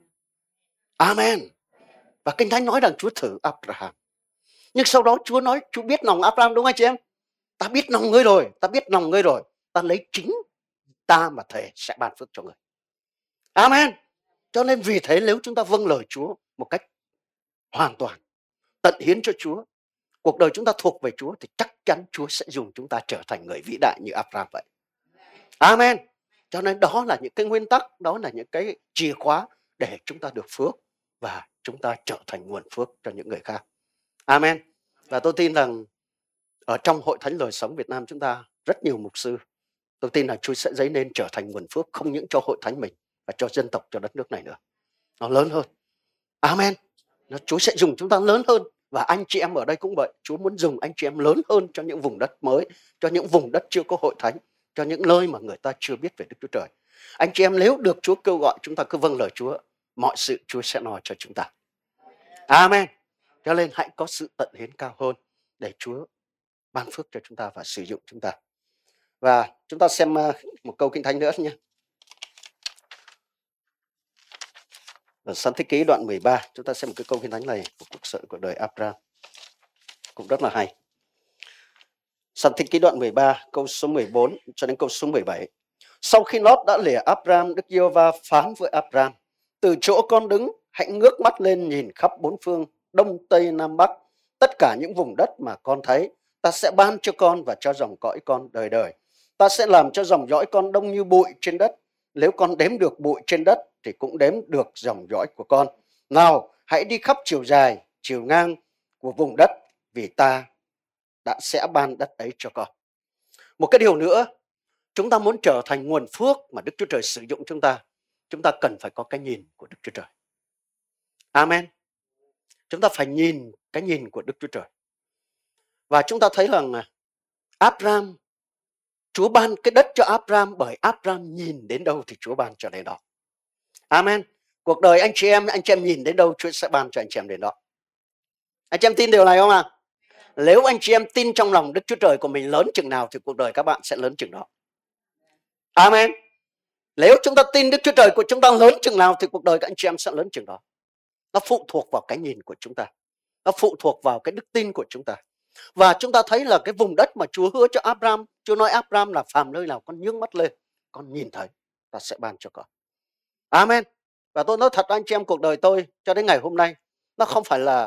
Amen. Và Kinh Thánh nói rằng Chúa thử Abraham. Nhưng sau đó Chúa nói, Chúa biết lòng Abraham đúng không anh chị em? Ta biết lòng ngươi rồi, ta biết lòng ngươi rồi. Ta lấy chính ta mà thề sẽ ban phước cho người. Amen. Cho nên vì thế nếu chúng ta vâng lời Chúa một cách hoàn toàn, tận hiến cho Chúa, cuộc đời chúng ta thuộc về Chúa thì chắc chắn Chúa sẽ dùng chúng ta trở thành người vĩ đại như Abraham vậy. Amen. Cho nên đó là những cái nguyên tắc, đó là những cái chìa khóa để chúng ta được phước và chúng ta trở thành nguồn phước cho những người khác. Amen. Và tôi tin rằng ở trong hội thánh lời sống Việt Nam chúng ta rất nhiều mục sư. Tôi tin là Chúa sẽ dấy nên trở thành nguồn phước không những cho hội thánh mình và cho dân tộc, cho đất nước này nữa. Nó lớn hơn. Amen. Nó Chúa sẽ dùng chúng ta lớn hơn và anh chị em ở đây cũng vậy. Chúa muốn dùng anh chị em lớn hơn cho những vùng đất mới, cho những vùng đất chưa có hội thánh, cho những nơi mà người ta chưa biết về Đức Chúa Trời. Anh chị em nếu được Chúa kêu gọi chúng ta cứ vâng lời Chúa, mọi sự Chúa sẽ nói cho chúng ta. Amen. Cho nên hãy có sự tận hiến cao hơn để Chúa ban phước cho chúng ta và sử dụng chúng ta. Và chúng ta xem ờ, một câu kinh thánh nữa nhé. Ở Sáng Thế Ký đoạn 13, chúng ta xem một cái câu kinh thánh này của cuộc sự của đời Abraham. Cũng rất là hay. Sáng Thế Ký đoạn 13, câu số 14 cho đến câu số 17. Sau khi Lót đã lìa Abram Đức giê va phán với Abram: từ chỗ con đứng, hãy ngước mắt lên nhìn khắp bốn phương, đông, tây, nam, bắc, tất cả những vùng đất mà con thấy, ta sẽ ban cho con và cho dòng cõi con đời đời. Ta sẽ làm cho dòng dõi con đông như bụi trên đất. Nếu con đếm được bụi trên đất thì cũng đếm được dòng dõi của con. Nào, hãy đi khắp chiều dài, chiều ngang của vùng đất vì ta đã sẽ ban đất ấy cho con. Một cái điều nữa, chúng ta muốn trở thành nguồn phước mà Đức Chúa Trời sử dụng chúng ta, chúng ta cần phải có cái nhìn của Đức Chúa Trời. Amen. Chúng ta phải nhìn cái nhìn của Đức Chúa Trời. Và chúng ta thấy rằng Abraham, Chúa ban cái đất cho Abraham bởi Abraham nhìn đến đâu thì Chúa ban cho đến đó. Amen. Cuộc đời anh chị em, anh chị em nhìn đến đâu Chúa sẽ ban cho anh chị em đến đó. Anh chị em tin điều này không ạ? À? Nếu anh chị em tin trong lòng Đức Chúa Trời của mình lớn chừng nào thì cuộc đời các bạn sẽ lớn chừng đó. Amen. Nếu chúng ta tin Đức Chúa Trời của chúng ta lớn chừng nào thì cuộc đời các anh chị em sẽ lớn chừng đó. Nó phụ thuộc vào cái nhìn của chúng ta. Nó phụ thuộc vào cái đức tin của chúng ta. Và chúng ta thấy là cái vùng đất mà Chúa hứa cho Abraham, Chúa nói Abraham là phàm nơi nào con nhướng mắt lên, con nhìn thấy, ta sẽ ban cho con. Amen. Và tôi nói thật anh chị em cuộc đời tôi cho đến ngày hôm nay, nó không phải là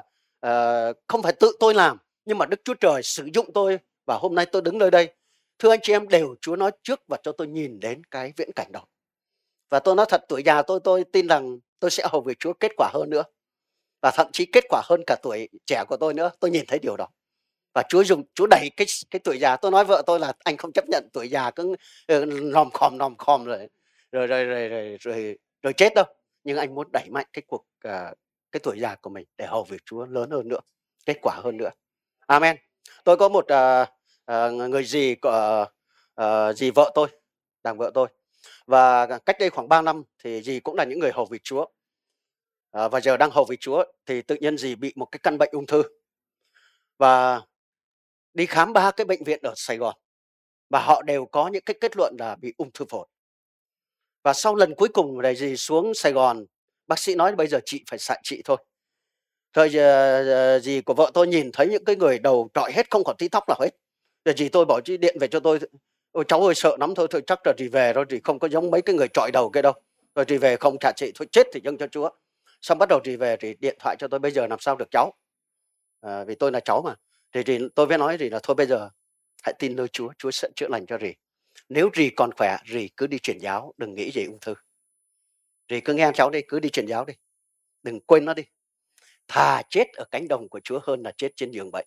uh, không phải tự tôi làm, nhưng mà Đức Chúa Trời sử dụng tôi và hôm nay tôi đứng nơi đây. Thưa anh chị em đều Chúa nói trước và cho tôi nhìn đến cái viễn cảnh đó. Và tôi nói thật tuổi già tôi tôi tin rằng tôi sẽ hầu việc Chúa kết quả hơn nữa. Và thậm chí kết quả hơn cả tuổi trẻ của tôi nữa. Tôi nhìn thấy điều đó. Và Chúa dùng Chúa đẩy cái cái tuổi già. Tôi nói vợ tôi là anh không chấp nhận tuổi già cứ ờ, nòm khom khòm nòm khòm rồi rồi rồi rồi rồi, rồi, rồi chết đâu. Nhưng anh muốn đẩy mạnh cái cuộc ờ, cái tuổi già của mình để hầu việc Chúa lớn hơn nữa, kết quả hơn nữa. Amen. Tôi có một uh, uh, người dì của uh, dì vợ tôi, đàn vợ tôi và cách đây khoảng 3 năm thì dì cũng là những người hầu việc Chúa. Uh, và giờ đang hầu việc Chúa thì tự nhiên dì bị một cái căn bệnh ung thư. Và đi khám ba cái bệnh viện ở Sài Gòn và họ đều có những cái kết luận là bị ung thư phổi. và sau lần cuối cùng này dì xuống Sài Gòn bác sĩ nói bây giờ chị phải xạ trị thôi thời ờ, giờ gì của vợ tôi nhìn thấy những cái người đầu trọi hết không còn tí tóc nào hết. Rồi gì tôi bảo chị điện về cho tôi ôi cháu ơi sợ lắm thôi thôi chắc là chị về rồi thì không có giống mấy cái người trọi đầu kia đâu. Rồi chị về không trả chị thôi chết thì dâng cho chúa. Xong bắt đầu chị về thì điện thoại cho tôi bây giờ làm sao được cháu? À, vì tôi là cháu mà. Thì, thì tôi mới nói thì là thôi bây giờ hãy tin nơi chúa chúa sẽ chữa lành cho rì. Nếu rì còn khỏe rì cứ đi truyền giáo đừng nghĩ gì ung thư. Rì cứ nghe cháu đi cứ đi truyền giáo đi. Đừng quên nó đi thà chết ở cánh đồng của chúa hơn là chết trên giường bệnh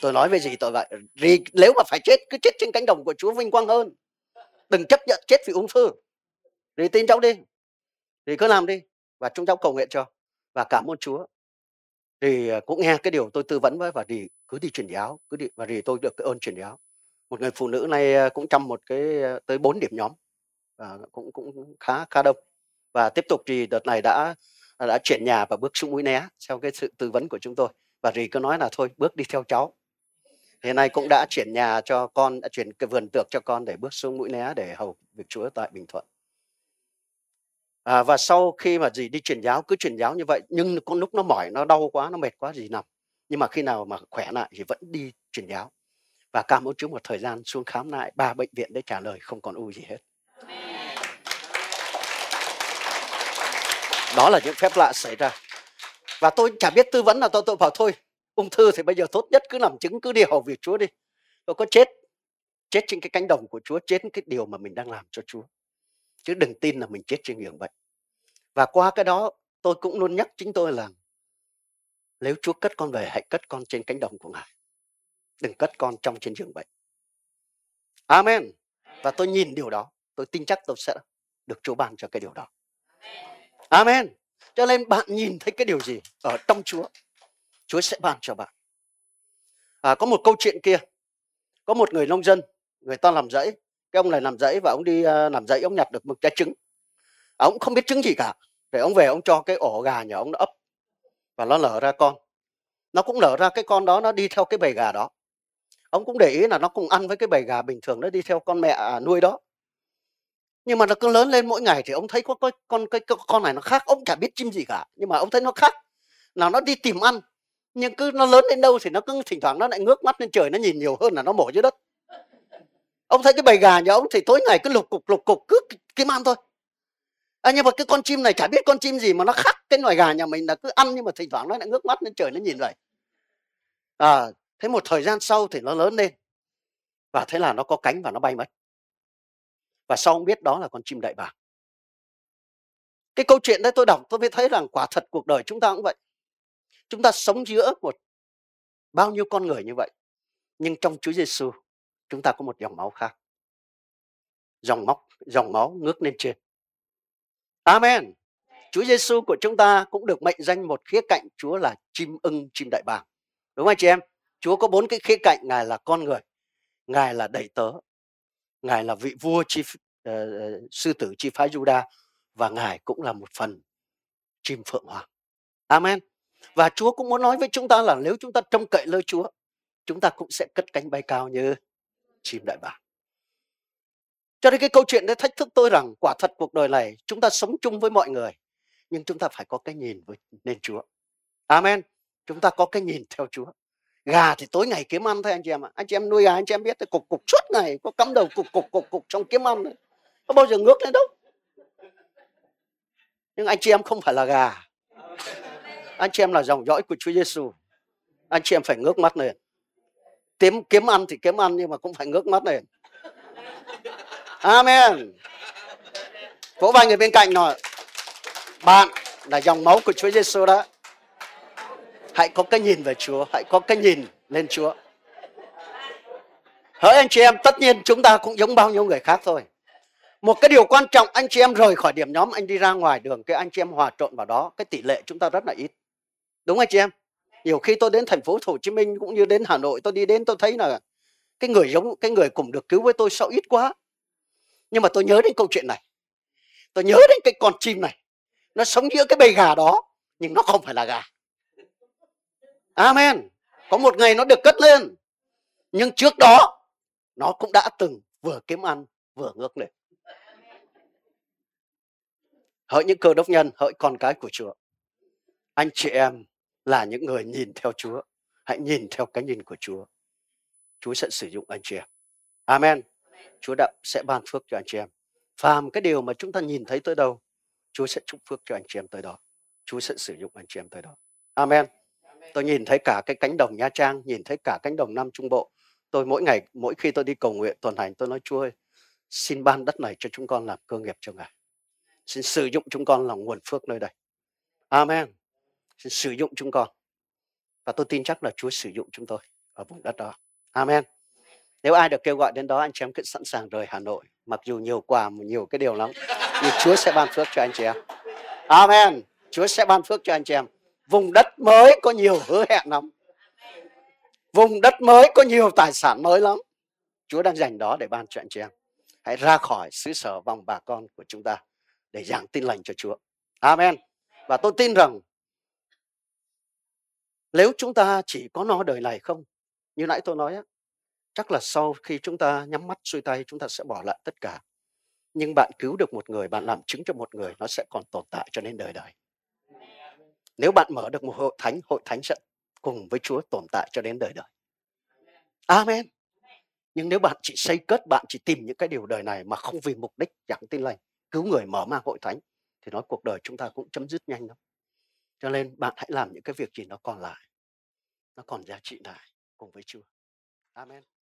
tôi nói với gì tôi vậy rì nếu mà phải chết cứ chết trên cánh đồng của chúa vinh quang hơn. Đừng chấp nhận chết vì ung thư. Rì tin cháu đi. Rì cứ làm đi và chúng cháu cầu nguyện cho và cảm ơn chúa. Thì à, cũng nghe cái điều tôi tư vấn với và thì cứ đi truyền giáo cứ đi và thì tôi được cái ơn truyền giáo. Một người phụ nữ này à, cũng trong một cái tới bốn điểm nhóm và cũng cũng khá khá đông. Và tiếp tục thì đợt này đã đã chuyển nhà và bước xuống mũi né theo cái sự tư vấn của chúng tôi. Và rì cứ nói là thôi bước đi theo cháu. Hiện nay cũng đã chuyển nhà cho con đã chuyển cái vườn tược cho con để bước xuống mũi né để hầu việc chúa tại bình thuận. À, và sau khi mà dì đi truyền giáo cứ truyền giáo như vậy nhưng có lúc nó mỏi nó đau quá nó mệt quá gì nằm. Nhưng mà khi nào mà khỏe lại thì vẫn đi truyền giáo. Và cảm ơn Chúa một thời gian xuống khám lại ba bệnh viện để trả lời không còn u gì hết. Đó là những phép lạ xảy ra. Và tôi chả biết tư vấn là tôi tôi bảo thôi, ung thư thì bây giờ tốt nhất cứ làm chứng, cứ đi hầu việc Chúa đi. Tôi có chết chết trên cái cánh đồng của Chúa, chết cái điều mà mình đang làm cho Chúa. Chứ đừng tin là mình chết trên giường bệnh. Và qua cái đó, tôi cũng luôn nhắc chính tôi là, nếu Chúa cất con về, hãy cất con trên cánh đồng của Ngài. Đừng cất con trong trên giường bệnh. Amen. Và tôi nhìn điều đó. Tôi tin chắc tôi sẽ được Chúa ban cho cái điều đó. Amen. Cho nên bạn nhìn thấy cái điều gì ở trong Chúa Chúa sẽ ban cho bạn. À, có một câu chuyện kia. Có một người nông dân người ta làm rẫy. Cái ông này làm dãy và ông đi uh, làm dãy ông nhặt được một trái trứng. Ông không biết trứng gì cả. Để ông về ông cho cái ổ gà nhà ông nó ấp và nó lở ra con. Nó cũng lở ra cái con đó nó đi theo cái bầy gà đó. Ông cũng để ý là nó cùng ăn với cái bầy gà bình thường nó đi theo con mẹ à, nuôi đó nhưng mà nó cứ lớn lên mỗi ngày thì ông thấy có cái con cái, con này nó khác ông chả biết chim gì cả nhưng mà ông thấy nó khác. Là nó đi tìm ăn nhưng cứ nó lớn đến đâu thì nó cứ thỉnh thoảng nó lại ngước mắt lên trời nó nhìn nhiều hơn là nó mổ dưới đất. Ông thấy cái bầy gà nhà ông thì tối ngày cứ lục cục lục cục cứ kiếm ăn thôi. À, nhưng mà cái con chim này chả biết con chim gì mà nó khác cái loài gà nhà mình là cứ ăn nhưng mà thỉnh thoảng nó lại ngước mắt lên trời nó nhìn vậy. À, thế một thời gian sau thì nó lớn lên và thế là nó có cánh và nó bay mất và sau ông biết đó là con chim đại bàng. Cái câu chuyện đấy tôi đọc tôi mới thấy rằng quả thật cuộc đời chúng ta cũng vậy. Chúng ta sống giữa một bao nhiêu con người như vậy, nhưng trong Chúa Giêsu chúng ta có một dòng máu khác. Dòng máu dòng máu ngước lên trên. Amen. Chúa Giêsu của chúng ta cũng được mệnh danh một khía cạnh Chúa là chim ưng, chim đại bàng. Đúng không anh chị em? Chúa có bốn cái khía cạnh, ngài là con người, ngài là đầy tớ ngài là vị vua chi uh, sư tử chi phái Juda và ngài cũng là một phần chim phượng hoàng amen và Chúa cũng muốn nói với chúng ta là nếu chúng ta trông cậy nơi Chúa chúng ta cũng sẽ cất cánh bay cao như chim đại bàng. Cho nên cái câu chuyện đấy thách thức tôi rằng quả thật cuộc đời này chúng ta sống chung với mọi người nhưng chúng ta phải có cái nhìn với nên Chúa. Amen. Chúng ta có cái nhìn theo Chúa. Gà thì tối ngày kiếm ăn thôi, anh chị em ạ. Anh chị em nuôi gà, anh chị em biết cục cục suốt ngày, có cắm đầu cục cục cục cục trong kiếm ăn. Đấy. Có bao giờ ngước lên đâu. Nhưng anh chị em không phải là gà. Anh chị em là dòng dõi của Chúa Giêsu. Anh chị em phải ngước mắt lên kiếm kiếm ăn thì kiếm ăn nhưng mà cũng phải ngước mắt lên amen vỗ vai người bên cạnh nói bạn là dòng máu của Chúa Giêsu đó hãy có cái nhìn về Chúa, hãy có cái nhìn lên Chúa. Hỡi anh chị em, tất nhiên chúng ta cũng giống bao nhiêu người khác thôi. Một cái điều quan trọng, anh chị em rời khỏi điểm nhóm, anh đi ra ngoài đường, cái anh chị em hòa trộn vào đó, cái tỷ lệ chúng ta rất là ít. Đúng anh chị em? Nhiều khi tôi đến thành phố Hồ Chí Minh cũng như đến Hà Nội, tôi đi đến tôi thấy là cái người giống, cái người cùng được cứu với tôi sao ít quá. Nhưng mà tôi nhớ đến câu chuyện này. Tôi nhớ đến cái con chim này. Nó sống giữa cái bầy gà đó, nhưng nó không phải là gà amen có một ngày nó được cất lên nhưng trước đó nó cũng đã từng vừa kiếm ăn vừa ngước lên hỡi những cơ đốc nhân, hỡi con cái của Chúa. Anh chị em là những người nhìn theo Chúa. Hãy nhìn theo cái nhìn của Chúa. Chúa sẽ sử dụng anh chị em. Amen. Chúa đã sẽ ban phước cho anh chị em. Phàm cái điều mà chúng ta nhìn thấy tới đâu, Chúa sẽ chúc phước cho anh chị em tới đó. Chúa sẽ sử dụng anh chị em tới đó. Amen. Tôi nhìn thấy cả cái cánh đồng Nha Trang, nhìn thấy cả cánh đồng Nam Trung Bộ. Tôi mỗi ngày, mỗi khi tôi đi cầu nguyện tuần hành, tôi nói Chúa ơi, xin ban đất này cho chúng con làm cơ nghiệp cho Ngài. Xin sử dụng chúng con làm nguồn phước nơi đây. Amen. Xin sử dụng chúng con. Và tôi tin chắc là Chúa sử dụng chúng tôi ở vùng đất đó. Amen. Nếu ai được kêu gọi đến đó, anh chị em cứ sẵn sàng rời Hà Nội. Mặc dù nhiều quà, nhiều cái điều lắm. Nhưng Chúa sẽ ban phước cho anh chị em. Amen. Chúa sẽ ban phước cho anh chị em. Vùng đất mới có nhiều hứa hẹn lắm. Vùng đất mới có nhiều tài sản mới lắm. Chúa đang dành đó để ban cho anh chị em. Hãy ra khỏi xứ sở vòng bà con của chúng ta để giảng tin lành cho Chúa. Amen. Và tôi tin rằng nếu chúng ta chỉ có no đời này không, như nãy tôi nói á, chắc là sau khi chúng ta nhắm mắt xuôi tay chúng ta sẽ bỏ lại tất cả. Nhưng bạn cứu được một người, bạn làm chứng cho một người, nó sẽ còn tồn tại cho đến đời đời. Nếu bạn mở được một hội thánh, hội thánh sẽ cùng với Chúa tồn tại cho đến đời đời. Amen. Nhưng nếu bạn chỉ xây cất, bạn chỉ tìm những cái điều đời này mà không vì mục đích giảng tin lành, cứu người mở mang hội thánh, thì nói cuộc đời chúng ta cũng chấm dứt nhanh lắm. Cho nên bạn hãy làm những cái việc gì nó còn lại, nó còn giá trị lại cùng với Chúa. Amen.